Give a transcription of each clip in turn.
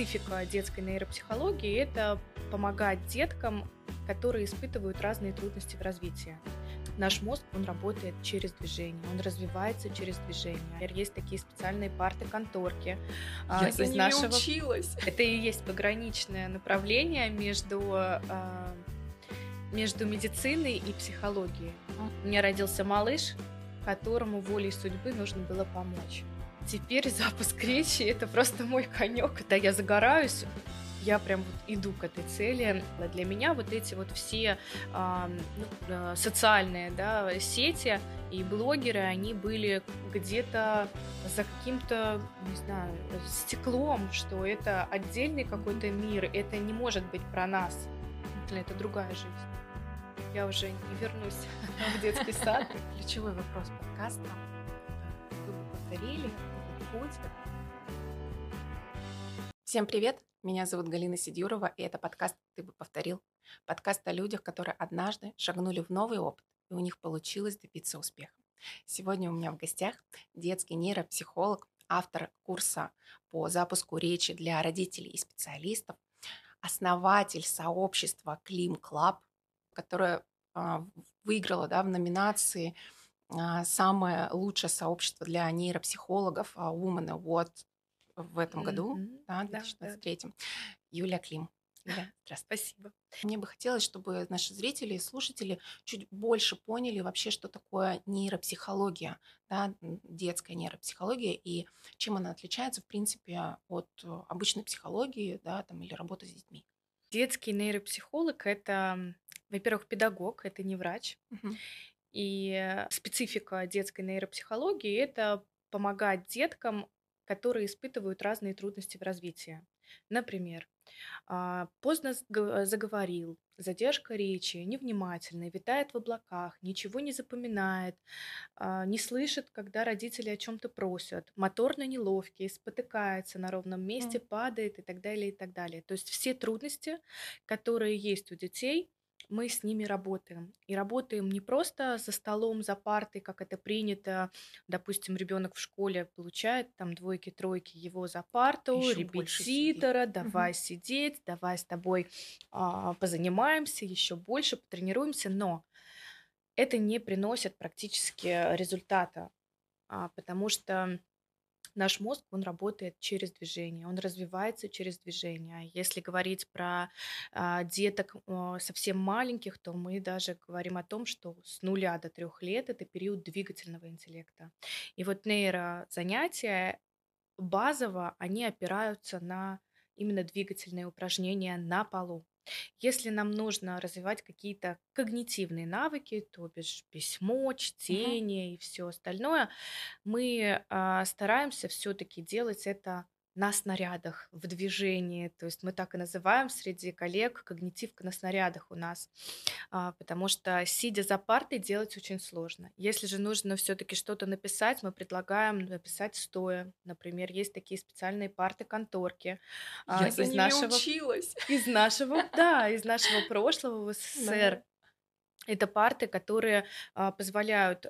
специфика детской нейропсихологии – это помогать деткам, которые испытывают разные трудности в развитии. Наш мозг, он работает через движение, он развивается через движение. Есть такие специальные парты-конторки. А, Я из за нашего... училась. Это и есть пограничное направление между а, между медициной и психологией. У меня родился малыш, которому волей судьбы нужно было помочь. Теперь запуск речи это просто мой конек. Когда я загораюсь, я прям вот иду к этой цели. Для меня вот эти вот все э, ну, социальные да, сети и блогеры, они были где-то за каким-то, не знаю, стеклом, что это отдельный какой-то мир, это не может быть про нас, это другая жизнь. Я уже не вернусь в детский сад. Ключевой вопрос подкаста. Вы бы повторили путь. Всем привет! Меня зовут Галина Сидюрова, и это подкаст «Ты бы повторил». Подкаст о людях, которые однажды шагнули в новый опыт, и у них получилось добиться успеха. Сегодня у меня в гостях детский нейропсихолог, автор курса по запуску речи для родителей и специалистов, основатель сообщества Клим Club, которое а, выиграла да, в номинации самое лучшее сообщество для нейропсихологов а, Woman Award в этом году, mm-hmm. да, 2023. Да, да. Юлия Клим. Юля, здравствуй. Спасибо. Мне бы хотелось, чтобы наши зрители и слушатели чуть больше поняли вообще, что такое нейропсихология, да, детская нейропсихология и чем она отличается, в принципе, от обычной психологии, да, там, или работы с детьми. Детский нейропсихолог – это, во-первых, педагог, это не врач. Угу. И специфика детской нейропсихологии – это помогать деткам, которые испытывают разные трудности в развитии. Например, а, поздно заговорил, задержка речи, невнимательный, витает в облаках, ничего не запоминает, а, не слышит, когда родители о чем-то просят, моторно неловкий, спотыкается на ровном месте, падает и так далее, и так далее. То есть все трудности, которые есть у детей, мы с ними работаем. И работаем не просто за столом, за партой, как это принято. Допустим, ребенок в школе получает там двойки, тройки, его за парту, Еще репетитора, давай угу. сидеть, давай с тобой а, позанимаемся, еще больше потренируемся, но это не приносит практически результата, а, потому что Наш мозг, он работает через движение, он развивается через движение. Если говорить про а, деток а, совсем маленьких, то мы даже говорим о том, что с нуля до трех лет это период двигательного интеллекта. И вот нейрозанятия базово, они опираются на именно двигательные упражнения на полу. Если нам нужно развивать какие-то когнитивные навыки, то бишь письмо, чтение и все остальное, мы а, стараемся все-таки делать это на снарядах, в движении. То есть мы так и называем среди коллег когнитивка на снарядах у нас, а, потому что сидя за партой делать очень сложно. Если же нужно все-таки что-то написать, мы предлагаем написать стоя. Например, есть такие специальные парты-конторки. А, Я из нашего, училась. Из нашего, да, из нашего прошлого в СССР. Это парты, которые а, позволяют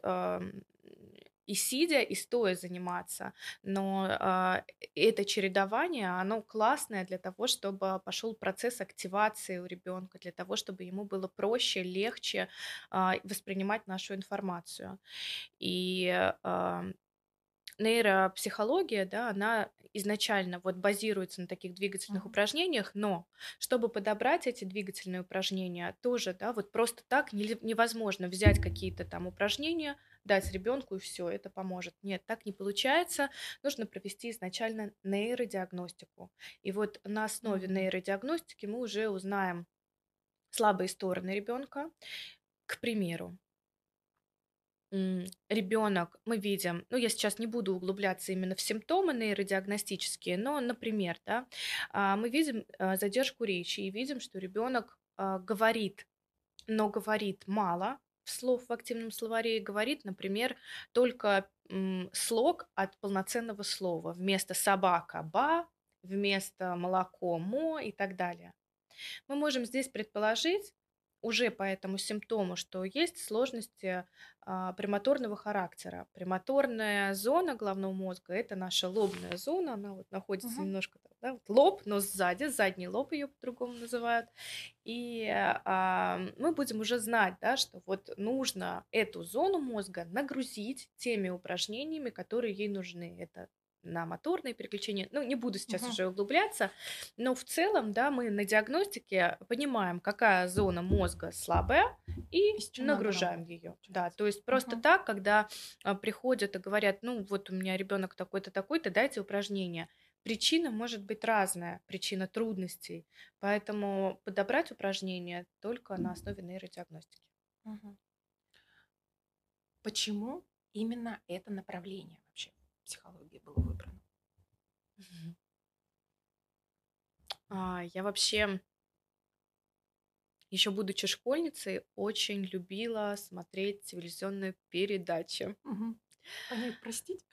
и сидя, и стоя заниматься. Но э, это чередование, оно классное для того, чтобы пошел процесс активации у ребенка, для того, чтобы ему было проще, легче э, воспринимать нашу информацию. И э, нейропсихология, да, она изначально вот базируется на таких двигательных mm-hmm. упражнениях, но чтобы подобрать эти двигательные упражнения, тоже, да, вот просто так невозможно взять какие-то там упражнения, дать ребенку и все, это поможет. Нет, так не получается. Нужно провести изначально нейродиагностику. И вот на основе нейродиагностики мы уже узнаем слабые стороны ребенка. К примеру, ребенок, мы видим, ну я сейчас не буду углубляться именно в симптомы нейродиагностические, но, например, да, а, мы видим а, задержку речи и видим, что ребенок а, говорит, но говорит мало, слов в активном словаре говорит, например, только слог от полноценного слова. Вместо собака ба, вместо молоко мо и так далее. Мы можем здесь предположить, уже по этому симптому, что есть сложности а, премоторного характера. Премоторная зона головного мозга это наша лобная зона, она вот находится угу. немножко да, вот лоб, но сзади, задний лоб ее по-другому называют. И а, мы будем уже знать, да, что вот нужно эту зону мозга нагрузить теми упражнениями, которые ей нужны. Это на моторные переключения. Ну, не буду сейчас угу. уже углубляться, но в целом, да, мы на диагностике понимаем, какая зона мозга слабая, и нагружаем ее. Да, то есть просто угу. так, когда а, приходят и говорят, ну, вот у меня ребенок такой-то, такой-то, дайте упражнение. Причина может быть разная, причина трудностей, поэтому подобрать упражнение только на основе нейродиагностики. Угу. Почему именно это направление? Психологии было выбрано? А, я вообще, еще будучи школьницей, очень любила смотреть телевизионные передачи. Угу. Понять, простить?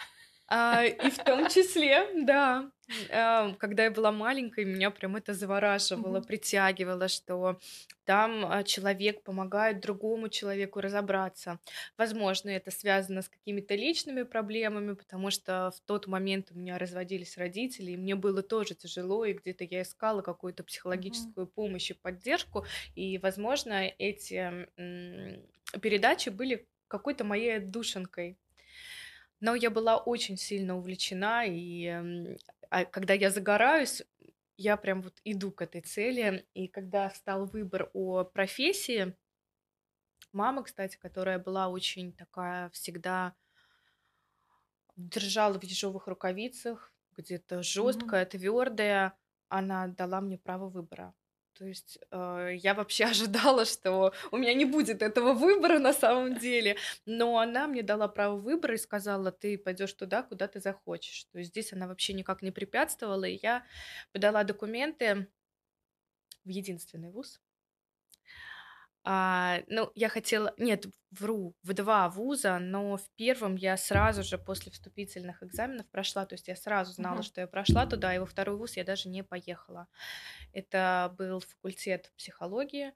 А, и в том числе, да, а, когда я была маленькой, меня прям это завораживало, притягивало, что там а, человек помогает другому человеку разобраться. Возможно, это связано с какими-то личными проблемами, потому что в тот момент у меня разводились родители, и мне было тоже тяжело, и где-то я искала какую-то психологическую помощь и поддержку, и, возможно, эти передачи были какой-то моей душенкой. Но я была очень сильно увлечена, и а когда я загораюсь, я прям вот иду к этой цели. И когда стал выбор о профессии, мама, кстати, которая была очень такая всегда держала в ежовых рукавицах, где-то жесткая, mm-hmm. твердая, она дала мне право выбора. То есть э, я вообще ожидала, что у меня не будет этого выбора на самом деле, но она мне дала право выбора и сказала, ты пойдешь туда, куда ты захочешь. То есть здесь она вообще никак не препятствовала, и я подала документы в единственный вуз, а, ну, я хотела... Нет, вру, в два вуза, но в первом я сразу же после вступительных экзаменов прошла, то есть я сразу знала, uh-huh. что я прошла туда, и во второй вуз я даже не поехала. Это был факультет психологии,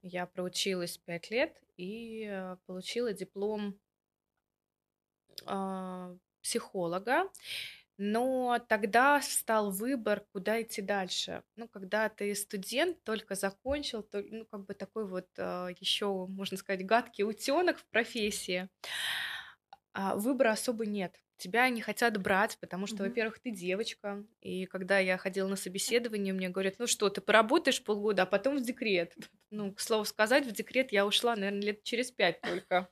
я проучилась пять лет и э, получила диплом э, психолога. Но тогда стал выбор, куда идти дальше. Ну, когда ты студент, только закончил, то, ну, как бы такой вот э, еще, можно сказать, гадкий утенок в профессии, а выбора особо нет. Тебя не хотят брать, потому что, mm-hmm. во-первых, ты девочка. И когда я ходила на собеседование, мне говорят, ну что, ты поработаешь полгода, а потом в декрет. Ну, к слову сказать, в декрет я ушла, наверное, лет через пять только.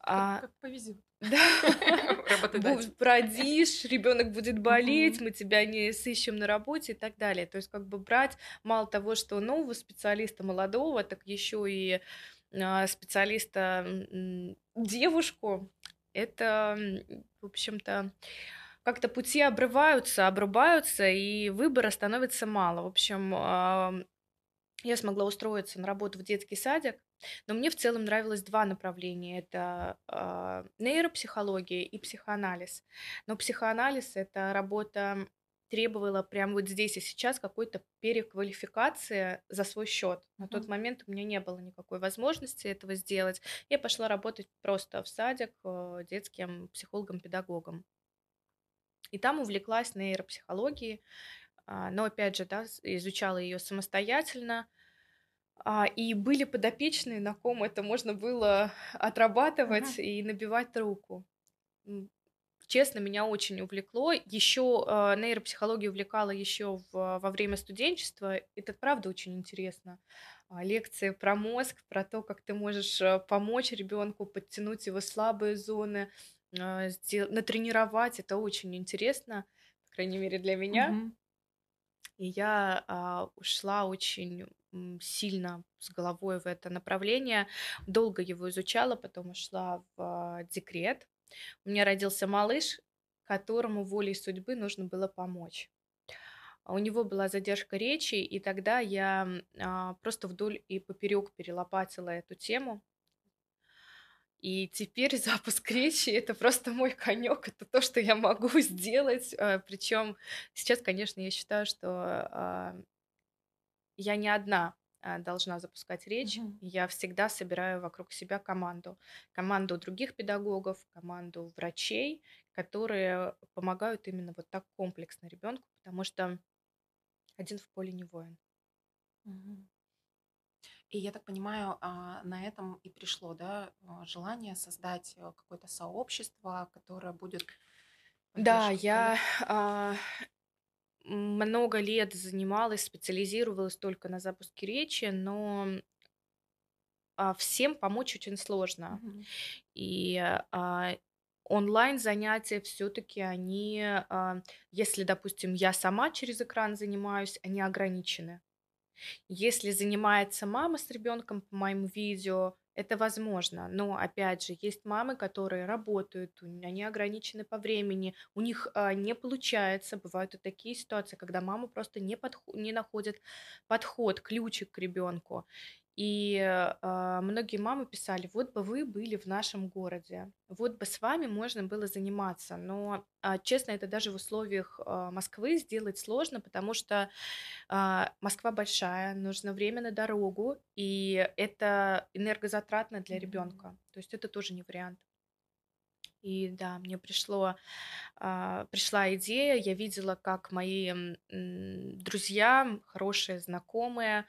А, как, повезет. Да. Продишь, ребенок будет болеть, мы тебя не сыщем на работе и так далее. То есть как бы брать мало того, что нового специалиста молодого, так еще и а, специалиста девушку, это, в общем-то, как-то пути обрываются, обрубаются, и выбора становится мало. В общем, я смогла устроиться на работу в детский садик, но мне в целом нравилось два направления. Это э, нейропсихология и психоанализ. Но психоанализ — это работа требовала прямо вот здесь и сейчас какой-то переквалификации за свой счет. На тот момент у меня не было никакой возможности этого сделать. Я пошла работать просто в садик э, детским психологом-педагогом. И там увлеклась нейропсихологией, а, но опять же, да, изучала ее самостоятельно, а, и были подопечные, на ком это можно было отрабатывать uh-huh. и набивать руку. Честно, меня очень увлекло. Еще э, нейропсихология увлекала еще в, во время студенчества. Это правда очень интересно. А, лекции про мозг, про то, как ты можешь э, помочь ребенку подтянуть его слабые зоны, э, сдел- натренировать. Это очень интересно, по крайней мере для меня. Uh-huh. И я а, ушла очень сильно с головой в это направление. Долго его изучала, потом ушла в а, декрет. У меня родился малыш, которому волей судьбы нужно было помочь. У него была задержка речи, и тогда я а, просто вдоль и поперек перелопатила эту тему. И теперь запуск речи это просто мой конек, это то, что я могу сделать. А, Причем сейчас, конечно, я считаю, что а, я не одна а, должна запускать речь, угу. я всегда собираю вокруг себя команду. Команду других педагогов, команду врачей, которые помогают именно вот так комплексно ребенку, потому что один в поле не воин. Угу. И я так понимаю, а, на этом и пришло, да, а, желание создать э, какое-то сообщество, которое будет Да, я много лет занималась, специализировалась только на запуске речи, но а, всем помочь очень сложно. Мгм. И а, онлайн занятия все-таки они, а, если, допустим, я сама через экран занимаюсь, они ограничены. Если занимается мама с ребенком по моим видео, это возможно. Но опять же, есть мамы, которые работают, они ограничены по времени, у них а, не получается. Бывают и такие ситуации, когда мама просто не, подход, не находит подход, ключик к ребенку. И э, многие мамы писали, вот бы вы были в нашем городе, вот бы с вами можно было заниматься. Но, э, честно, это даже в условиях э, Москвы сделать сложно, потому что э, Москва большая, нужно время на дорогу, и это энергозатратно для ребенка. То есть это тоже не вариант. И да, мне пришло, а, пришла идея, я видела, как мои друзья, хорошие знакомые, а,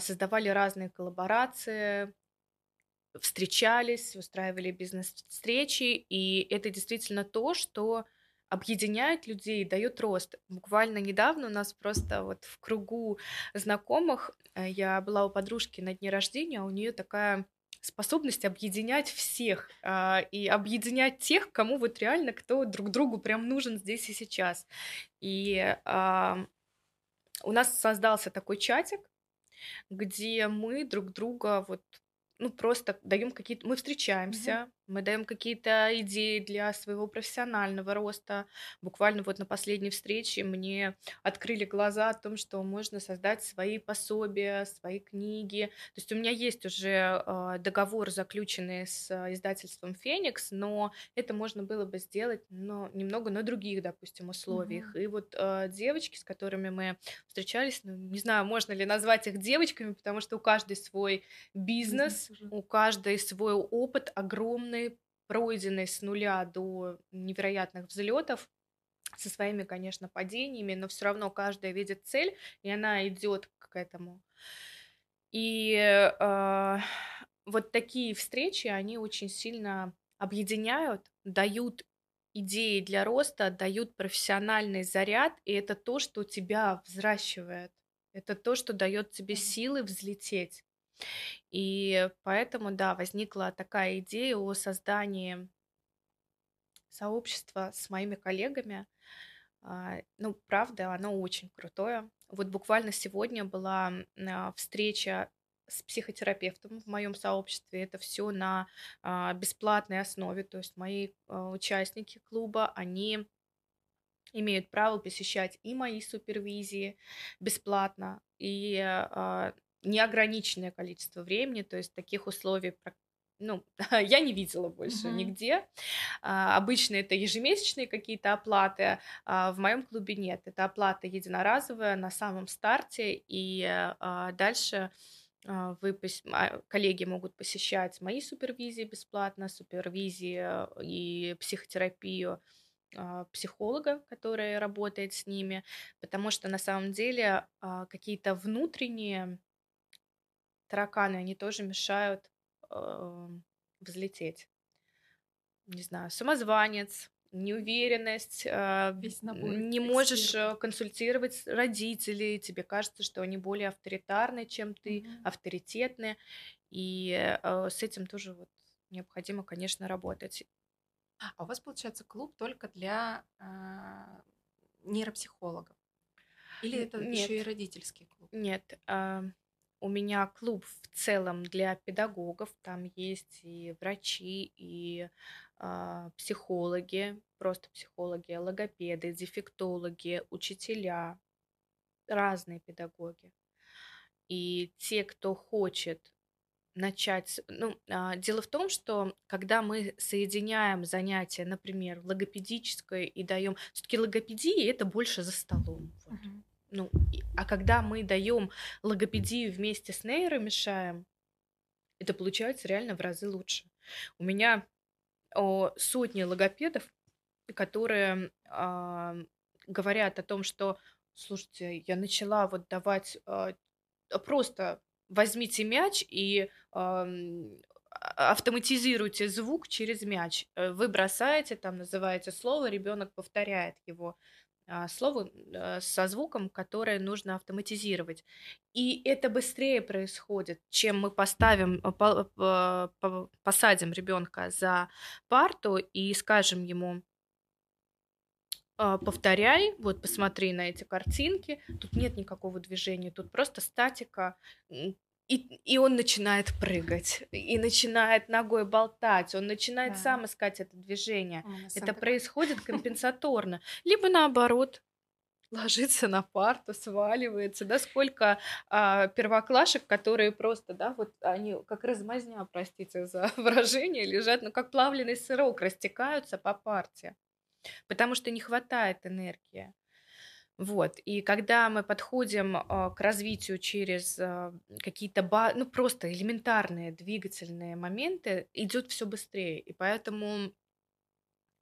создавали разные коллаборации, встречались, устраивали бизнес-встречи, и это действительно то, что объединяет людей, дает рост. Буквально недавно у нас просто вот в кругу знакомых э, я была у подружки на дне рождения, а у нее такая способность объединять всех а, и объединять тех, кому вот реально кто друг другу прям нужен здесь и сейчас. И а, у нас создался такой чатик, где мы друг друга вот ну, просто даем какие-то... Мы встречаемся, мы даем какие-то идеи для своего профессионального роста. Буквально вот на последней встрече мне открыли глаза о том, что можно создать свои пособия, свои книги. То есть у меня есть уже э, договор, заключенный с издательством Феникс, но это можно было бы сделать но немного на других, допустим, условиях. Mm-hmm. И вот э, девочки, с которыми мы встречались, ну, не знаю, можно ли назвать их девочками, потому что у каждой свой бизнес, mm-hmm. у каждой свой опыт огромный огромный, пройденный с нуля до невероятных взлетов, со своими, конечно, падениями, но все равно каждая видит цель, и она идет к этому. И э, вот такие встречи, они очень сильно объединяют, дают идеи для роста, дают профессиональный заряд, и это то, что тебя взращивает. Это то, что дает тебе силы взлететь. И поэтому, да, возникла такая идея о создании сообщества с моими коллегами. А, ну, правда, оно очень крутое. Вот буквально сегодня была а, встреча с психотерапевтом в моем сообществе. Это все на а, бесплатной основе. То есть мои участники клуба, они имеют право посещать и мои супервизии бесплатно, и неограниченное количество времени, то есть таких условий ну, я не видела больше uh-huh. нигде. А, обычно это ежемесячные какие-то оплаты, а в моем клубе нет. Это оплата единоразовая на самом старте, и а, дальше а, вы, а, коллеги могут посещать мои супервизии бесплатно, супервизии и психотерапию а, психолога, который работает с ними, потому что на самом деле какие-то внутренние тараканы, они тоже мешают э, взлететь. Не знаю, самозванец, неуверенность, э, не можешь э, консультировать родителей, тебе кажется, что они более авторитарны, чем ты, mm-hmm. авторитетны, и э, с этим тоже вот необходимо, конечно, работать. А у вас получается клуб только для э, нейропсихологов? Или это Нет. еще и родительский клуб? Нет. Э, у меня клуб в целом для педагогов. Там есть и врачи, и а, психологи, просто психологи, логопеды, дефектологи, учителя, разные педагоги. И те, кто хочет начать... Ну, а, дело в том, что когда мы соединяем занятия, например, логопедическое и даем... Все-таки логопедия это больше за столом. Вот. Мгм. Ну, а когда мы даем логопедию вместе с нейромешаем, это получается реально в разы лучше. У меня о, сотни логопедов, которые а, говорят о том, что, слушайте, я начала вот давать а, просто возьмите мяч и а, автоматизируйте звук через мяч. Э, вы бросаете, там называете слово, ребенок повторяет его. А, слово э, со звуком, которое нужно автоматизировать. И это быстрее происходит, чем мы поставим, э, посадим ребенка за парту и скажем ему, «А, повторяй, вот посмотри на эти картинки, тут нет никакого движения, тут просто статика, и, и он начинает прыгать, и начинает ногой болтать, он начинает да. сам искать это движение. это происходит компенсаторно. Либо наоборот, ложится на парту, сваливается, да, сколько а, первоклашек, которые просто, да, вот они как размазня, простите за выражение, лежат, ну, как плавленый сырок, растекаются по парте, потому что не хватает энергии. Вот. И когда мы подходим э, к развитию через э, какие-то, ба- ну, просто элементарные двигательные моменты, идет все быстрее. И поэтому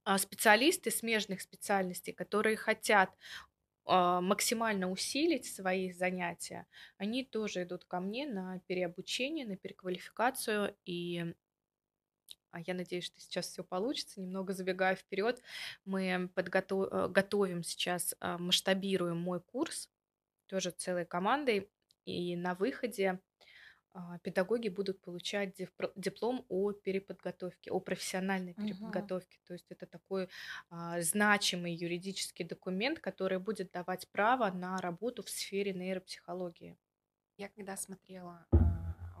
э, специалисты смежных специальностей, которые хотят максимально усилить свои занятия, они тоже идут ко мне на переобучение, на переквалификацию. И я надеюсь, что сейчас все получится. Немного забегая вперед, мы подготов... Э, готовим сейчас, а, масштабируем мой курс тоже целой командой. И на выходе а, педагоги будут получать диплом о переподготовке, о профессиональной переподготовке. Угу. То есть это такой а, значимый юридический документ, который будет давать право на работу в сфере нейропсихологии. Я когда смотрела а,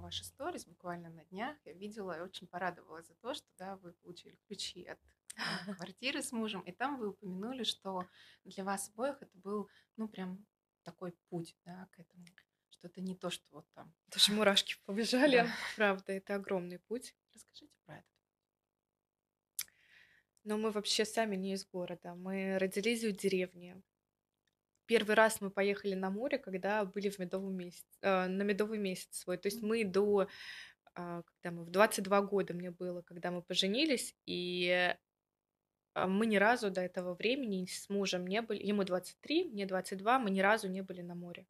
ваши сторис буквально на днях, я видела и очень порадовалась за то, что да, вы получили ключи от э, квартиры с мужем, и там вы упомянули, что для вас обоих это был, ну, прям такой путь, да, к этому. Что это не то, что вот там. Даже мурашки побежали. Да. Правда, это огромный путь. Расскажите про это. Но мы вообще сами не из города. Мы родились в деревне. Первый раз мы поехали на море, когда были в медовом месяц, э, на медовый месяц свой. То есть мы до, э, когда мы в 22 года мне было, когда мы поженились, и а, мы ни разу до этого времени с мужем не были, ему 23, мне 22, мы ни разу не были на море.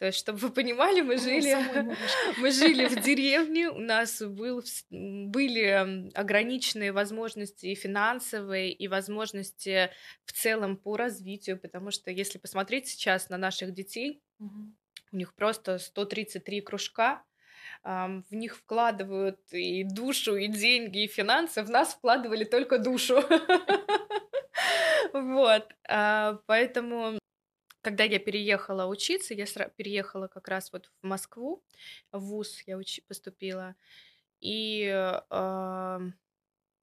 То есть, чтобы вы понимали, мы жили, мы жили в деревне, у нас был, были ограниченные возможности и финансовые, и возможности в целом по развитию, потому что если посмотреть сейчас на наших детей, угу. у них просто 133 кружка, в них вкладывают и душу, и деньги, и финансы, в нас вкладывали только душу. Вот, а, поэтому когда я переехала учиться, я переехала как раз вот в Москву, в ВУЗ я уч- поступила, и э,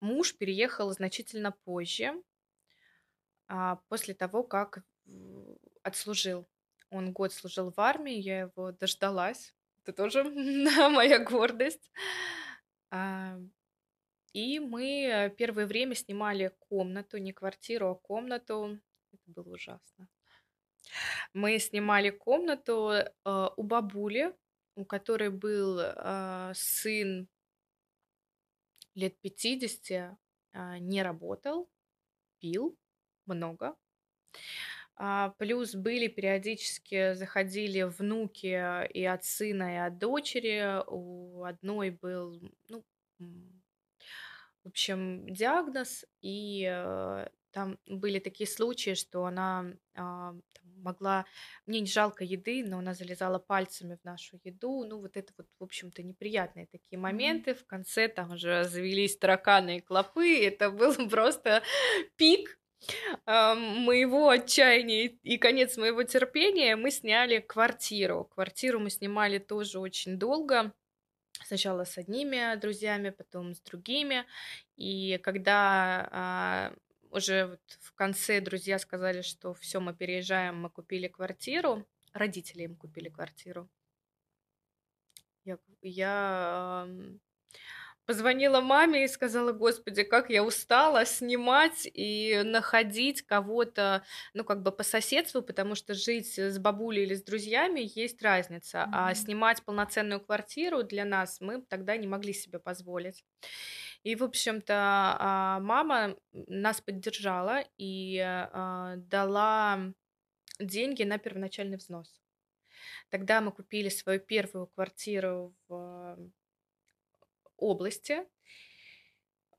муж переехал значительно позже, а, после того, как отслужил. Он год служил в армии, я его дождалась. Это тоже моя гордость. А, и мы первое время снимали комнату, не квартиру, а комнату. Это было ужасно. Мы снимали комнату э, у бабули, у которой был э, сын лет 50, э, не работал, пил много. А, плюс были периодически, заходили внуки и от сына, и от дочери. У одной был, ну, в общем, диагноз, и э, там были такие случаи, что она а, могла, мне не жалко еды, но она залезала пальцами в нашу еду. Ну, вот это вот, в общем-то, неприятные такие моменты. В конце там уже завелись тараканы и клопы. Это был просто пик моего отчаяния и конец моего терпения. Мы сняли квартиру. Квартиру мы снимали тоже очень долго. Сначала с одними друзьями, потом с другими. И когда а, уже вот в конце друзья сказали, что все, мы переезжаем, мы купили квартиру. Родители им купили квартиру. Я, я Позвонила маме и сказала: "Господи, как я устала снимать и находить кого-то, ну, как бы по соседству", потому что жить с бабулей или с друзьями есть разница, а Мгм. снимать полноценную квартиру для нас мы тогда не могли себе позволить. И, в общем-то, а, мама нас поддержала и, а, дала деньги на первоначальный взнос. Тогда мы купили свою первую квартиру в области.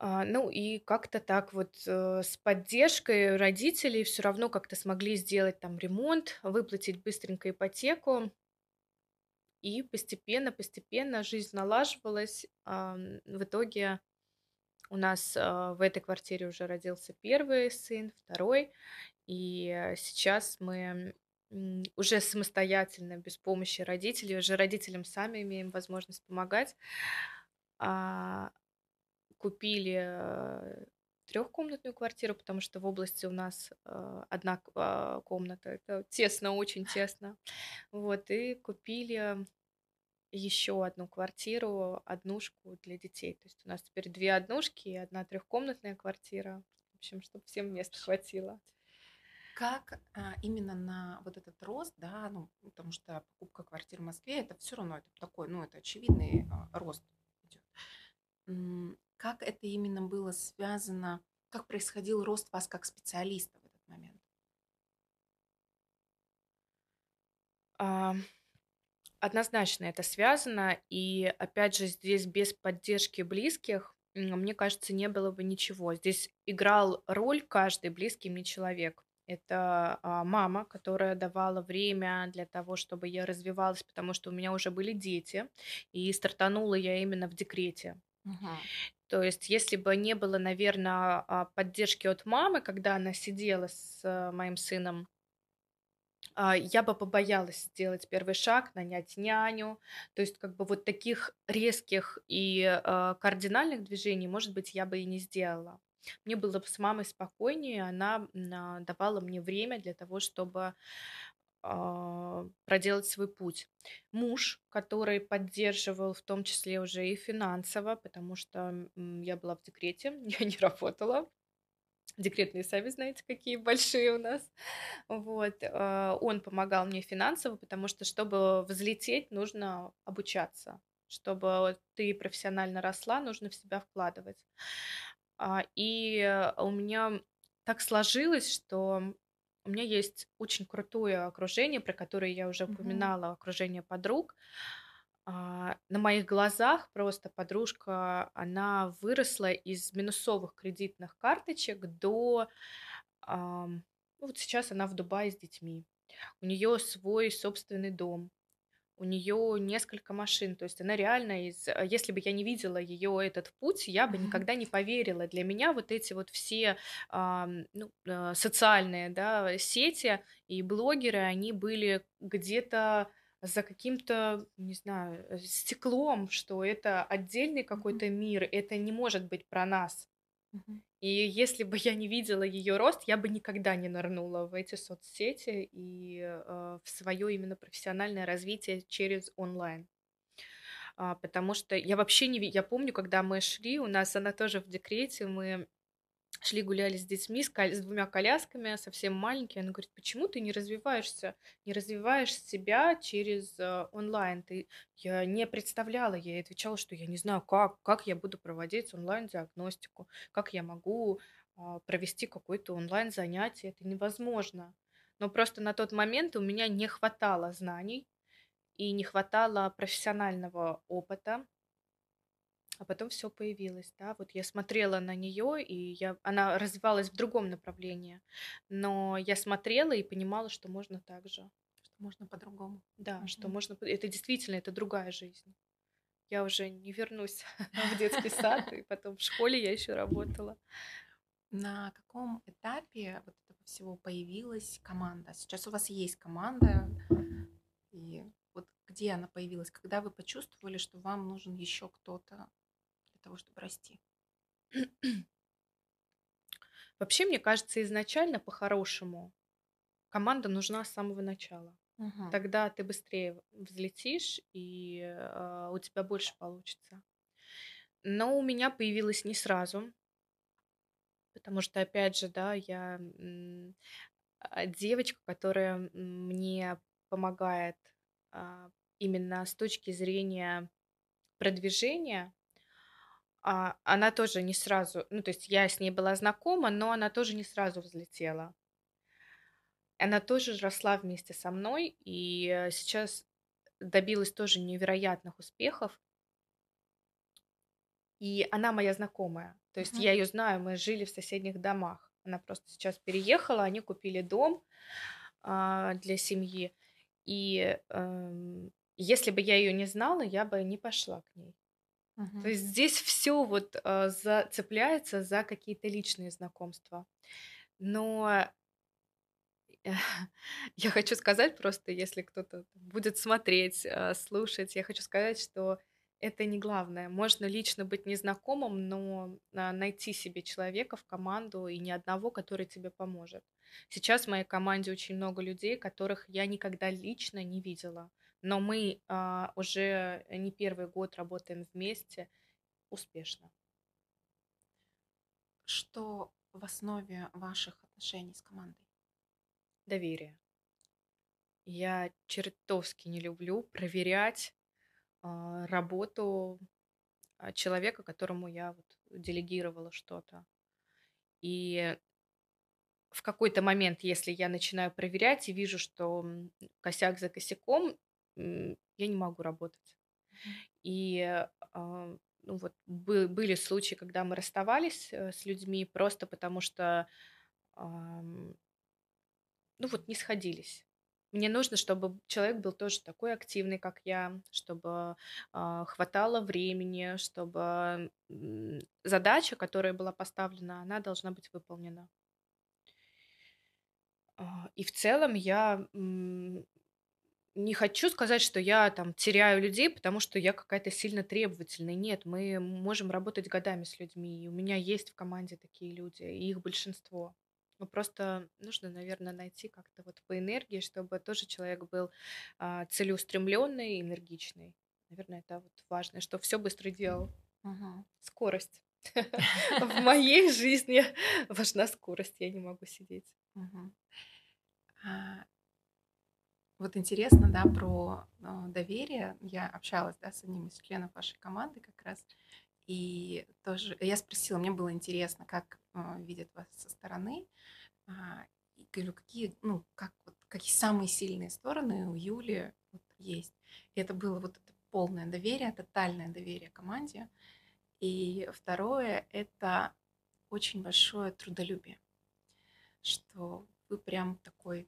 А, ну и как-то так вот, э, с поддержкой родителей всё равно как-то смогли сделать там ремонт, выплатить быстренько ипотеку. И постепенно постепенно жизнь налаживалась. В итоге у нас, а, в этой квартире уже родился 1 сын, 2, и сейчас мы, уже самостоятельно, без помощи родителей, уже родителям сами имеем возможность помогать. А, купили, э, трехкомнатную квартиру, потому что в области у нас, э, 1 к а, комната. Это тесно, очень тесно. Вот, и купили еще 1 квартиру, однушку для детей. То есть у нас теперь 2 однушки и 1 трехкомнатная квартира. В общем, чтоб всем места хватило. Как, а, именно на вот этот рост, да, ну, потому что покупка квартиры в Москве- это всё равно, это такой, ну, это очевидный, а, рост идёт. М, как это именно было связано, как происходил рост вас как специалиста в этот момент? Ам, однозначно это связано. И опять же, здесь без поддержки близких, м, мне кажется, не было бы ничего. Здесь играл роль каждый близкий мне человек. Это, а, мама, которая давала время для того, чтобы я развивалась, потому что у меня уже были дети, и стартанула я именно в декрете. Мгм. То есть, если бы не было, наверно, а, поддержки от мамы, когда она сидела с, э, моим сыном я бы побоялась сделать 1 шаг, нанять няню. То есть, как бы, вот таких резких и, а, кардинальных движений, может быть, я бы и не сделала. Мне было бы с мамой спокойнее, она, а, давала мне время для того, чтобы, а, проделать свой путь. Муж, который поддерживал, в том числе уже и финансово, потому что, я была в декрете, я не работала. Декретные сами знаете, какие большие у нас. Вот, а, он помогал мне финансово, потому что, чтобы взлететь, нужно обучаться. Чтобы ты профессионально росла, нужно в себя вкладывать. А, и у меня так сложилось, что у меня есть очень крутое окружение, про которое я уже упоминала, окружение подруг. А, на моих глазах просто подружка, она выросла из минусовых кредитных карточек до, ну, вот сейчас она в Дубае с детьми. У неё свой собственный дом, у неё несколько машин. То есть она реально из если бы я не видела её этот путь, я бы никогда не поверила. Для меня вот эти вот все, ну, э, социальные, да, сети и блогеры, они были где-то за каким-то, не знаю, э, стеклом, что это отдельный какой-то мир, это не может быть про нас. Мгм. И если бы я не видела её рост, я бы никогда не нырнула в эти соцсети и, э, в своё именно профессиональное развитие через онлайн. А, потому что я вообще не я помню, когда мы шли, у нас она тоже в декрете, мы шли гуляли с детьми, с с 2 колясками, совсем маленькие. Она говорит: "Почему ты не развиваешься, не развиваешь себя через, э, онлайн?" Ты я не представляла, я ей отвечала, что я не знаю, как как я буду проводить онлайн-диагностику, как я могу, а, провести какое-то онлайн-занятие. Это невозможно. Но просто на тот момент у меня не хватало знаний и не хватало профессионального опыта. А потом всё появилось, да. Вот я смотрела на неё, и я она развивалась в другом направлении, но я смотрела и понимала, что можно так же. Что можно по-другому. Да, что Мгм. можно это действительно, это другая жизнь. Я уже не вернусь в детский сад, и потом в школе я ещё работала. На каком этапе вот этого всего появилась команда? Сейчас у вас есть команда, и вот где она появилась? Когда вы почувствовали, что вам нужен ещё кто-то для того, чтобы расти? Вообще, мне кажется, изначально, по-хорошему, команда нужна с самого начала. Мгм. Тогда ты быстрее взлетишь, и, а, у тебя больше получится. Но у меня появилось не сразу. Потому что, опять же, да, я а, девочка, которая мне помогает а, именно с точки зрения продвижения. А, она тоже не сразу, ну, то есть я с ней была знакома, но она тоже не сразу взлетела. Она тоже росла вместе со мной и э, сейчас добилась тоже невероятных успехов. И она моя знакомая. То есть я ее знаю, мы жили в соседних домах. Она просто сейчас переехала, они купили дом а, для семьи. И эм, если бы я ее не знала, я бы не пошла к ней. Uh-huh. То есть здесь все вот э, зацепляется за какие-то личные знакомства. Но я хочу сказать просто, если кто-то будет смотреть, э, слушать, я хочу сказать, что это не главное. Можно лично быть незнакомым, но а, найти себе человека в команду и ни одного, который тебе поможет. Сейчас в моей команде очень много людей, которых я никогда лично не видела. Но мы а, уже не первый год работаем вместе успешно. Что в основе ваших отношений с командой? Доверие. Я чертовски не люблю проверять а, работу а, человека, которому я вот делегировала что-то. И в какой-то момент, если я начинаю проверять и вижу, что косяк за косяком, я не могу работать. И а, ну вот были случаи, когда мы расставались э, с людьми просто потому что ну вот не сходились. Мне нужно, чтобы человек был тоже такой активный, как я, чтобы э, хватало времени, чтобы задача, которая была поставлена, она должна быть выполнена. А, и в целом я не хочу сказать, что я там теряю людей, потому что я какая-то сильно требовательная. Нет, мы можем работать годами с людьми. И у меня есть в команде такие люди, и их большинство. Ну, просто нужно, наверное, найти как-то вот по энергии, чтобы тоже человек был а, целеустремленный, энергичный. Наверное, это вот важно, что все быстро делал. Угу. Скорость. В моей жизни важна скорость, я не могу сидеть. А, вот интересно, да, про а, доверие. Я общалась, да, с одним из членов вашей команды как раз. И тоже я спросила, мне было интересно, как э, видят вас со стороны. А, и говорю, какие, ну, как, вот, какие самые сильные стороны у Юли вот, есть. И это было вот это полное доверие, тотальное доверие команде. И второе – это очень большое трудолюбие, что вы прям такой,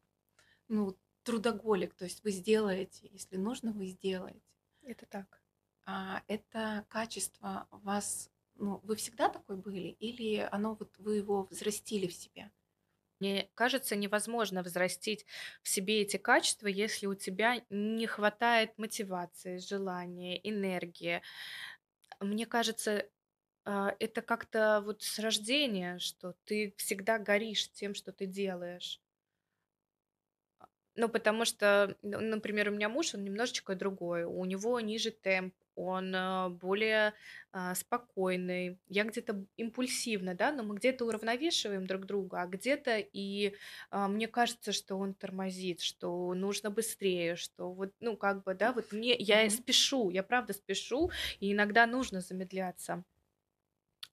ну, трудоголик, то есть вы сделаете, если нужно, вы сделаете. Это так. А это качество вас, ну, вы всегда такой были, или оно вот вы его взрастили в себе? Мне кажется, невозможно взрастить в себе эти качества, если у тебя не хватает мотивации, желания, энергии. Мне кажется, а, это как-то вот с рождения, что ты всегда горишь тем, что ты делаешь. Ну, потому что, ну, например, у меня муж, он немножечко другой. У него ниже темп, он а, более а, спокойный. Я где-то импульсивна, да, но мы где-то уравновешиваем друг друга, а где-то и а, мне кажется, что он тормозит, что нужно быстрее, что вот, ну, как бы, да, вот мне, я спешу, я правда спешу, и иногда нужно замедляться.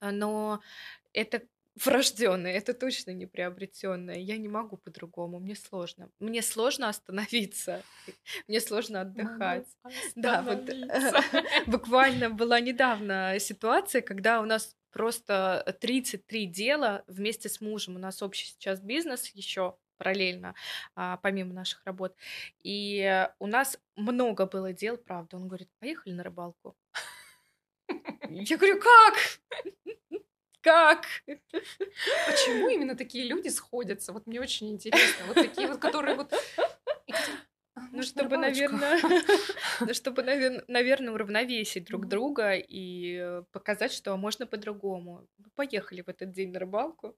Но это врожденное, это точно не приобретенное. Я не могу по-другому, мне сложно. Мне сложно остановиться, мне сложно отдыхать. Да, вот буквально была недавно ситуация, когда у нас просто 33 дела вместе с мужем. У нас общий сейчас бизнес еще параллельно, а, помимо наших работ. И у нас много было дел, правда. Он говорит, поехали на рыбалку. Я говорю, как? Как? Почему именно такие люди сходятся? Вот мне очень интересно. Вот такие вот, которые вот... Ну, чтобы, наверное, ну, чтобы, наверное, уравновесить друг друга и показать, что можно по-другому. Поехали в этот день на рыбалку.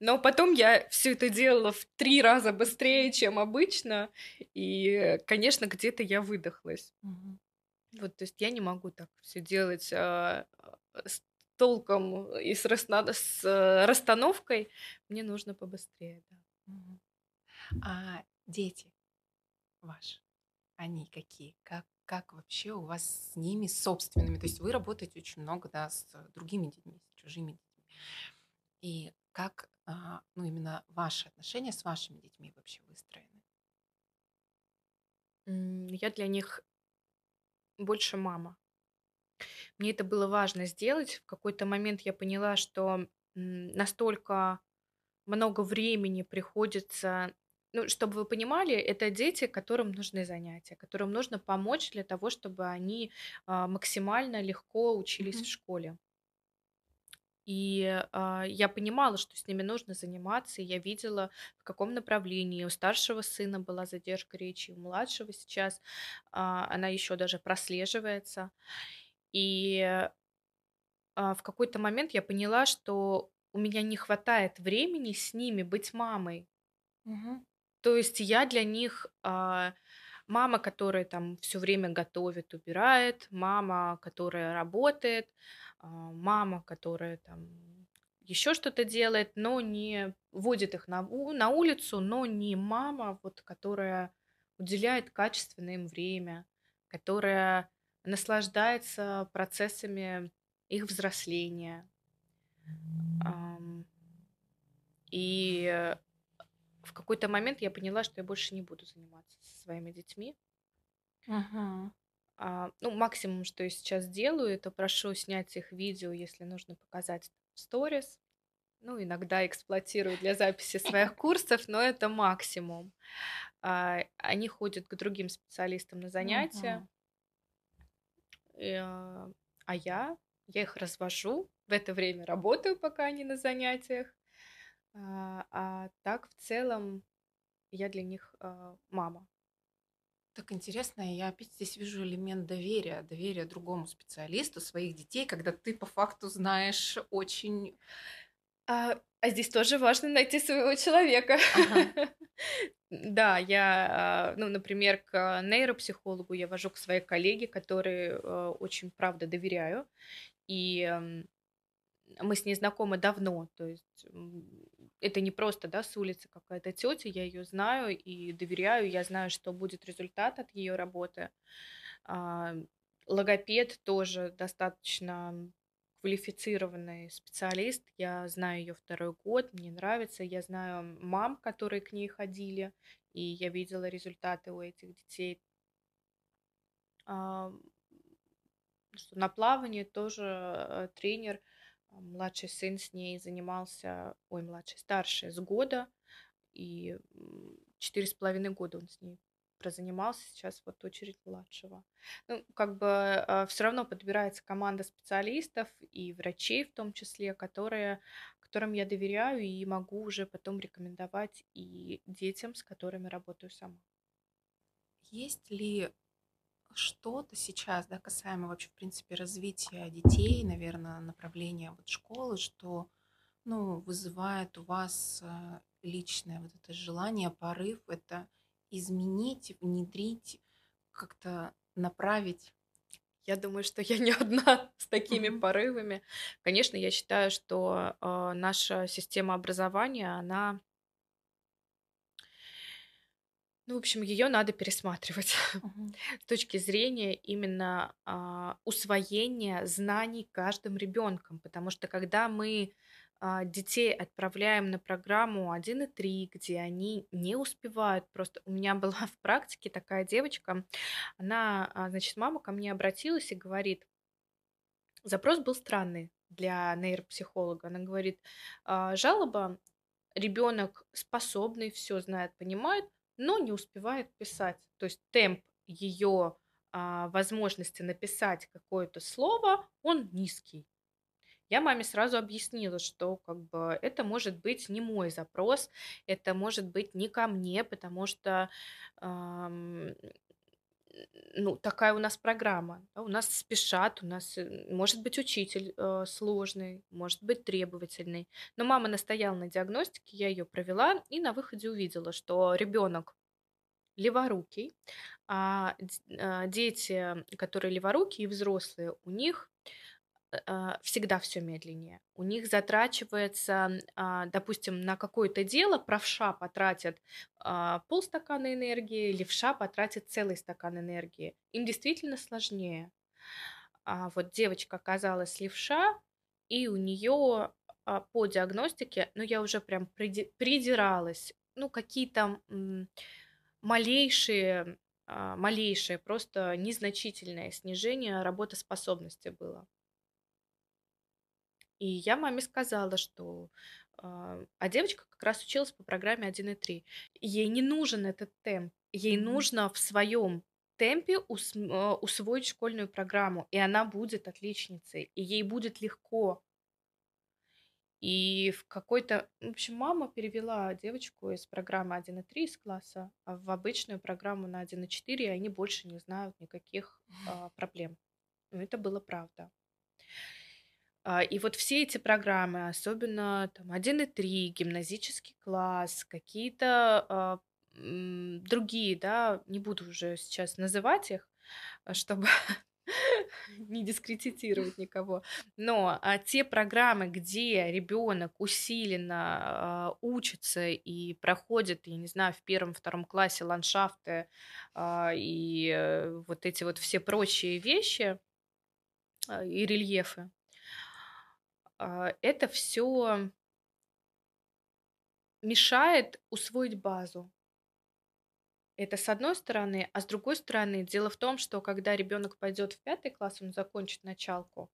Но потом я все это делала в три раза быстрее, чем обычно. И, конечно, где-то я выдохлась. Вот, то есть я не могу так все делать а, а, с толком и с, расна- с э, расстановкой. Мне нужно побыстрее, да. А дети ваши, они какие? Как, как вообще у вас с ними собственными? То есть вы работаете очень много, да, с другими детьми, с чужими детьми. И как, а, ну, именно ваши отношения с вашими детьми вообще выстроены? Я для них больше мама. Мне это было важно сделать. В какой-то момент я поняла, что настолько много времени приходится ну, чтобы вы понимали, это дети, которым нужны занятия, которым нужно помочь для того, чтобы они а, максимально легко учились в Мгм. школе. И а, я понимала, что с ними нужно заниматься, и я видела, в каком направлении. У старшего сына была задержка речи, у младшего сейчас а, она еще даже прослеживается. И а, в какой-то момент я поняла, что у меня не хватает времени с ними быть мамой. Мгм. То есть я для них а, мама, которая там все время готовит, убирает, мама, которая работает, а, мама, которая там еще что-то делает, но не водит их на, на улицу, но не мама, вот, которая уделяет качественное им время, которая наслаждается процессами их взросления. И э, в какой-то момент я поняла, что я больше не буду заниматься со своими детьми. Мгм. А, ну, максимум, что я сейчас делаю, это прошу снять их видео, если нужно показать в сторис. Ну, иногда эксплуатирую для записи своих курсов, но это максимум. А, они ходят к другим специалистам на занятия, Мгм. И, а а я, я их развожу, в это время работаю, пока они на занятиях. А, а так в целом я для них а, мама. Так интересно, я опять здесь вижу элемент доверия, доверия другому специалисту своих детей, когда ты по факту знаешь очень... А, а здесь тоже важно найти своего человека. Ага. Да, я, а, ну, например, к нейропсихологу я вожу к своей коллеге, которой э, очень, правда, доверяю. И м, мы с ней знакомы давно. То есть это не просто, да, с улицы какая-то тетя, я ее знаю и доверяю, я знаю, что будет результат от ее работы. А, Логопед тоже достаточно квалифицированный специалист. Я знаю ее второй год, мне нравится. Я знаю мам, которые к ней ходили, и я видела результаты у этих детей. Что на плавании тоже э, тренер, а, младший сын с ней занимался, ой, младший, старший, с года, и четыре с половиной года он с ней прозанимался, сейчас вот очередь младшего. Ну, как бы все равно подбирается команда специалистов и врачей в том числе, которые, которым я доверяю и могу уже потом рекомендовать и детям, с которыми работаю сама. Есть ли что-то сейчас, да, касаемо вообще, в принципе, развития детей, наверное, направления вот школы, что, ну, вызывает у вас э, личное вот это желание, порыв, это изменить, внедрить, как-то направить? Я думаю, что я не одна с такими Мгм. порывами. Конечно, я считаю, что э, наша система образования, она, ну, в общем, ее надо пересматривать Мгм. с точки зрения именно а, усвоения знаний каждым ребенком. Потому что когда мы а, детей отправляем на программу 1.3, где они не успевают, просто у меня была в практике такая девочка, она, а, значит, мама ко мне обратилась и говорит, Запрос был странный для нейропсихолога. Она говорит, а, жалоба, ребенок способный, все знает, понимает, но не успевает писать. То есть темп ее возможности написать какое-то слово, он низкий. Я маме сразу объяснила, что как бы это может быть не мой запрос, это может быть не ко мне, потому что ам, ну, такая у нас программа. да, У нас спешат, у нас э, может быть учитель э, сложный, может быть требовательный. Но мама настояла на диагностике, я ее провела и на выходе увидела, что ребенок леворукий, а а, дети, которые леворукие и взрослые, у них всегда все медленнее. У них затрачивается, а, допустим, на какое-то дело правша потратит а, полстакана энергии, левша потратит целый стакан энергии. Им действительно сложнее. А вот девочка оказалась левша, и у нее по диагностике, ну я уже прям придиралась, ну какие-то малейшие, малейшее, просто незначительное снижение работоспособности было. И я маме сказала, что а, а девочка как раз училась по программе 1.3. Ей не нужен этот темп. Ей mm-hmm. нужно в своем темпе ус, а, усвоить школьную программу, и она будет отличницей, и ей будет легко. И в какой-то... В общем, мама перевела девочку из программы 1.3 из класса в обычную программу на 1.4, и они больше не знают никаких а, проблем. Ну, это было правда. А, и вот все эти программы, особенно там 1.3, гимназический класс, какие-то а, другие, да, не буду уже сейчас называть их, а, чтобы не дискредитировать никого. Но а, те программы, где ребенок усиленно а, учится и проходит, я не знаю, в первом-втором классе ландшафты а, и а, вот эти вот все прочие вещи а, и рельефы, это все мешает усвоить базу. Это с одной стороны, а с другой стороны, дело в том, что когда ребенок пойдет в пятый класс, он закончит началку.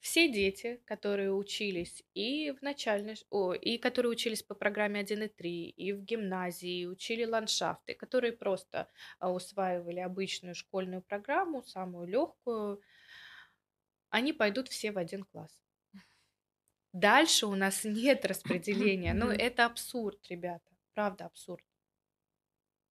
Все дети, которые учились и в начальной, о, и которые учились по программе 1.3, и в гимназии, учили ландшафты, которые просто а, усваивали обычную школьную программу, самую легкую, они пойдут все в один класс. Дальше у нас нет распределения. Ну, это абсурд, ребята. Правда, абсурд.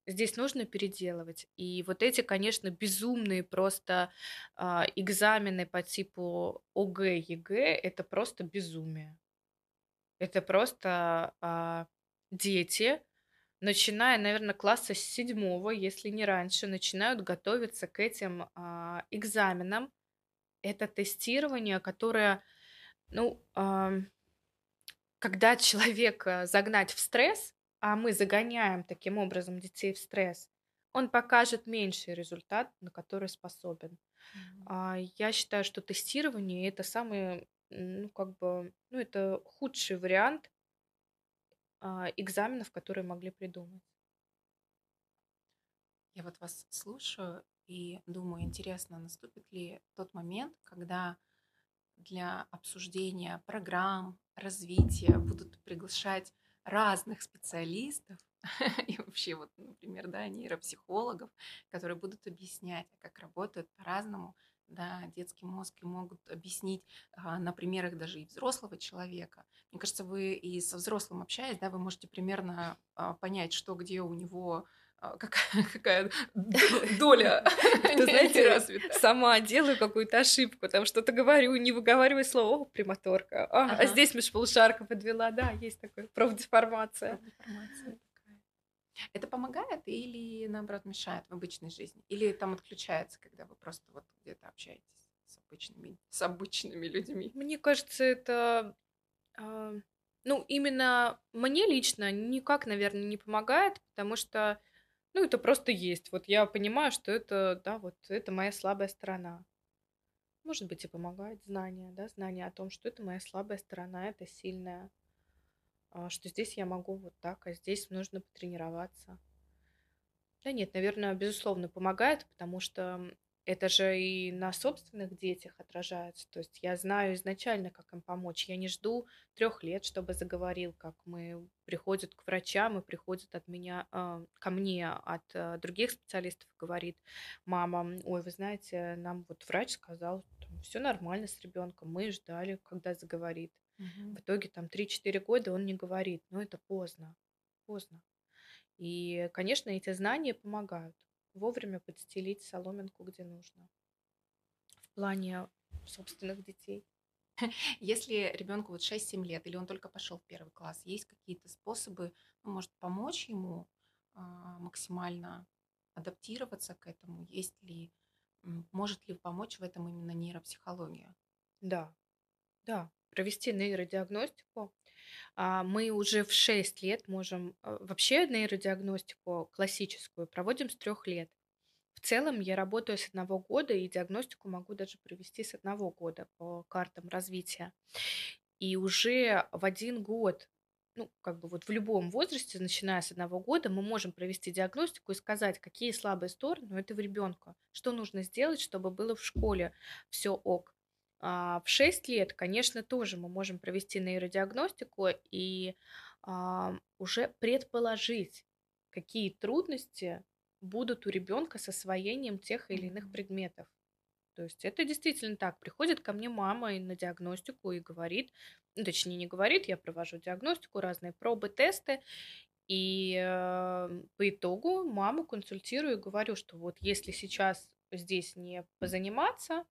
Здесь нужно переделывать. И вот эти, конечно, безумные просто а, экзамены по типу ОГЭ, ЕГЭ, это просто безумие. Это просто а, дети, начиная, наверное, класса с седьмого, если не раньше, начинают готовиться к этим а, экзаменам. Это тестирование, которое ну, когда человека загнать в стресс, а мы загоняем таким образом детей в стресс, он покажет меньший результат, на который способен. Mm-hmm. Я считаю, что тестирование это самый, ну, как бы, ну, это худший вариант а, экзаменов, которые могли придумать. Я вот вас слушаю и думаю, интересно, наступит ли тот момент, когда для обсуждения программ, развития будут приглашать разных специалистов и вообще вот, например, да, нейропсихологов, которые будут объяснять, как работают по-разному да, детский мозг и могут объяснить а, на примерах даже и взрослого человека. Мне кажется, вы и со взрослым общаясь, да, вы можете примерно а, понять, что где у него а, какая, какая доля Ты знаете, развита. сама делаю какую-то ошибку, потому что-то говорю, не выговариваю слово «О, прямоторка», а, ага. а здесь межполушарка подвела, да, есть такое, профдеформация. профдеформация Это помогает или, наоборот, мешает в обычной жизни? Или там отключается, когда вы просто вот где-то общаетесь с обычными, с обычными людьми? Мне кажется, это... Э, ну, именно мне лично никак, наверное, не помогает, потому что ну, это просто есть. Вот я понимаю, что это, да, вот это моя слабая сторона. Может быть, и помогает знание, да, знание о том, что это моя слабая сторона, это сильная, а, что здесь я могу вот так, а здесь нужно потренироваться. Да нет, наверное, безусловно, помогает, потому что это же и на собственных детях отражается. То есть я знаю изначально, как им помочь. Я не жду трех лет, чтобы заговорил, как мы приходят к врачам и приходят от меня э, ко мне от э, других специалистов говорит мама, ой, вы знаете, нам вот врач сказал, все нормально с ребенком, мы ждали, когда заговорит. Угу. В итоге там 3-4 года он не говорит, но это поздно, поздно. И, конечно, эти знания помогают вовремя подстелить соломинку, где нужно. В плане собственных детей. Если ребенку вот 6-7 лет, или он только пошел в первый класс, есть какие-то способы, ну, может, помочь ему а, максимально адаптироваться к этому? Есть ли, может ли помочь в этом именно нейропсихология? Да, да, провести нейродиагностику. А, мы уже в 6 лет можем, э, вообще нейродиагностику классическую проводим с 3 лет. В целом я работаю с одного года и диагностику могу даже провести с одного года по картам развития. И уже в один год ну, как бы вот в любом возрасте, начиная с одного года, мы можем провести диагностику и сказать, какие слабые стороны у этого ребенка, что нужно сделать, чтобы было в школе все ок. А в 6 лет, конечно, тоже мы можем провести нейродиагностику и а, уже предположить, какие трудности будут у ребенка с освоением тех или иных предметов. То есть это действительно так. Приходит ко мне мама и на диагностику и говорит, ну, точнее не говорит, я провожу диагностику, разные пробы, тесты, и э, по итогу маму консультирую и говорю, что вот если сейчас здесь не позаниматься,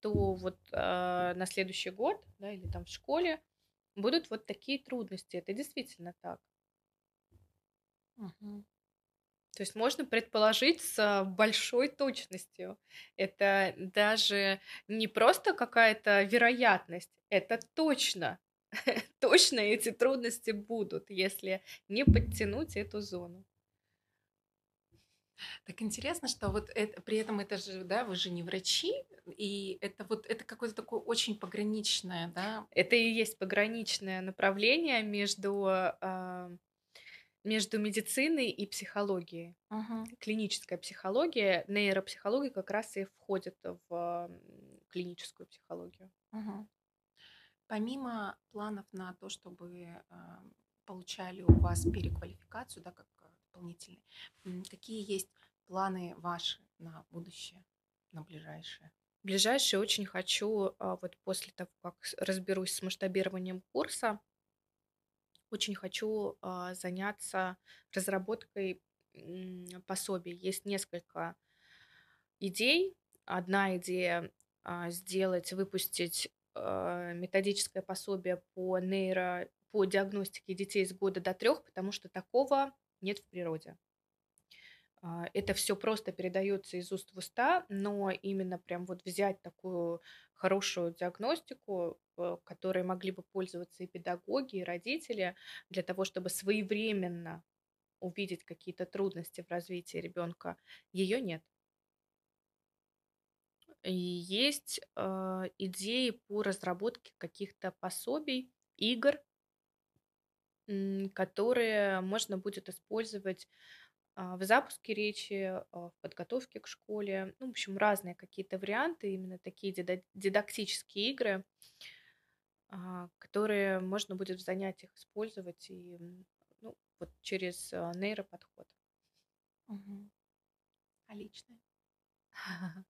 то вот э, на следующий год, да, или там в школе будут вот такие трудности. Это действительно так. Угу. То есть можно предположить с большой точностью. Это даже не просто какая-то вероятность, это точно. точно эти трудности будут, если не подтянуть эту зону. Так интересно, что вот это, при этом это же, да, вы же не врачи, и это вот это какое-то такое очень пограничное, да? Это и есть пограничное направление между э, между медициной и психологией. Угу. Клиническая психология, нейропсихология как раз и входит в клиническую психологию. Угу. Помимо планов на то, чтобы э, получали у вас переквалификацию, да, как дополнительные, какие есть планы ваши на будущее, на ближайшее? Ближайшее очень хочу, а, вот после того, как разберусь с масштабированием курса, очень хочу а, заняться разработкой пособий. Есть несколько идей. Одна идея а, сделать, выпустить методическое пособие по нейро, по диагностике детей с года до трех, потому что такого нет в природе. А, это все просто передается из уст в уста, но именно прям вот взять такую хорошую диагностику, э, которой могли бы пользоваться и педагоги, и родители, для того, чтобы своевременно увидеть какие-то трудности в развитии ребенка, ее нет. И есть э, идеи по разработке каких-то пособий, игр, которые можно будет использовать а, в запуске речи, а, в подготовке к школе. Ну, в общем, разные какие-то варианты, именно такие дидактические игры, а, которые можно будет в занятиях использовать и ну, вот через нейроподход. Угу. А личное?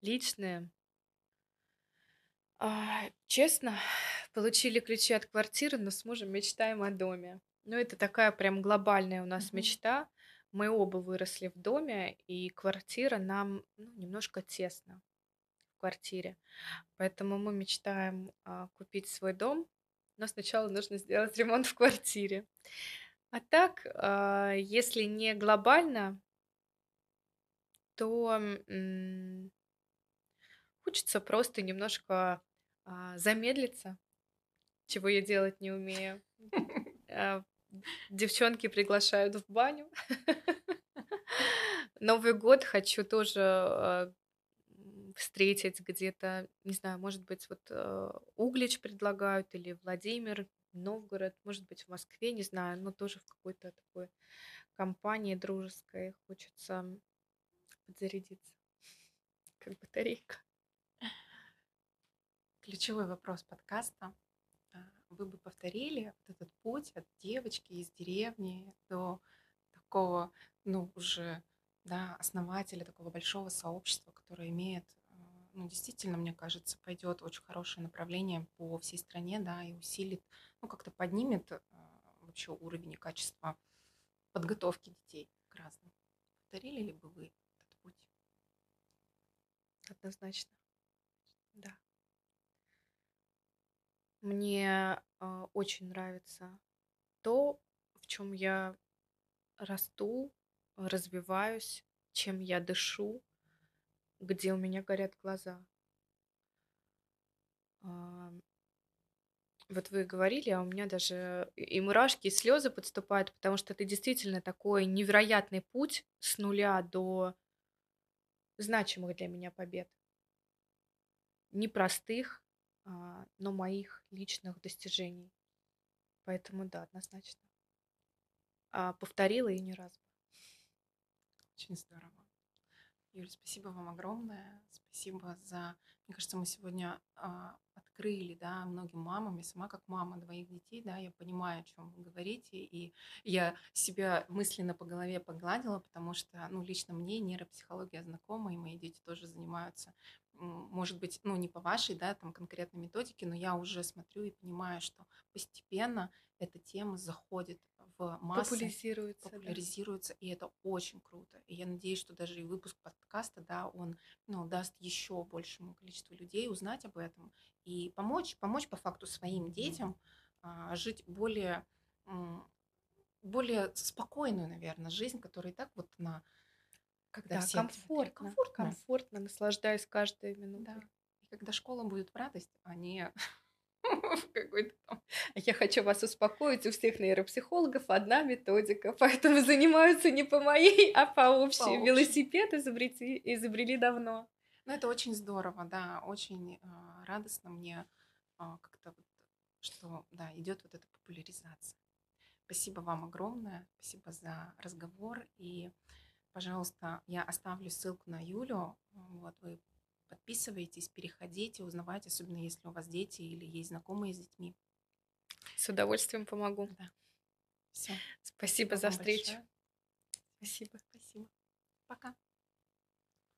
Личное. Честно, получили ключи от квартиры, но с мужем мечтаем о доме. Ну, это такая прям глобальная у нас Мгм. мечта. Мы оба выросли в доме, и квартира нам ну, немножко тесно в квартире. Поэтому мы мечтаем а, купить свой дом, но сначала нужно сделать ремонт в квартире. А так, а, если не глобально, то м, хочется просто немножко а, замедлиться, чего я делать не умею. А, Девчонки приглашают в баню. Новый год хочу тоже э, встретить где-то, не знаю, может быть, вот э, Углич предлагают или Владимир, Новгород, может быть, в Москве, не знаю, но тоже в какой-то такой компании дружеской хочется подзарядиться, как батарейка. Ключевой вопрос подкаста вы бы повторили вот этот путь от девочки из деревни до такого, ну, уже, да, основателя такого большого сообщества, которое имеет, э, ну, действительно, мне кажется, пойдет очень хорошее направление по всей стране, да, и усилит, ну, как-то поднимет э, вообще уровень и качество подготовки детей к разным. Повторили ли бы вы этот путь? Однозначно. Да. Мне, а, очень нравится то, в чем я расту, развиваюсь, чем я дышу, где у меня горят глаза. А, вот вы говорили, а у меня даже и мурашки, и слезы подступают, потому что это действительно такой невероятный путь с нуля до значимых для меня побед. Непростых, но моих личных достижений. Поэтому да, однозначно. А повторила и не раз. Очень здорово. Юль, спасибо вам огромное. Спасибо за... Мне кажется, мы сегодня а, открыли, да, многим мамам, я сама как мама двоих детей, да, я понимаю, о чем вы говорите, и я себя мысленно по голове погладила, потому что, ну, лично мне нейропсихология знакома, и мои дети тоже занимаются, может быть, ну, не по вашей, да, там конкретной методике, но я уже смотрю и понимаю, что постепенно эта тема заходит в массы. Популяризируется. Популяризируется, да. и это очень круто. И я надеюсь, что даже и выпуск подкаста, да, он, ну, даст еще большему количеству людей узнать об этом и помочь, помочь по факту своим детям а, жить более, более спокойную, наверное, жизнь, которая и так вот на когда да, комфортно, комфортно, комфортно, наслаждаясь каждой минутой. Да. И когда школа будет в радость, а не какой-то там. Я хочу вас успокоить, у всех нейропсихологов одна методика, поэтому занимаются не по моей, а по общей. По общей. Велосипед изобрели, изобрели давно. Ну, это очень здорово, да, очень э, радостно мне э, как-то вот, что, да, идет вот эта популяризация. Спасибо вам огромное, спасибо за разговор и Пожалуйста, я оставлю ссылку на Юлю. Вот вы подписывайтесь, переходите, узнавайте, особенно если у вас дети или есть знакомые с детьми. С удовольствием помогу. Да. Все. Спасибо, Спасибо за встречу. Большое. Спасибо. Спасибо. Пока.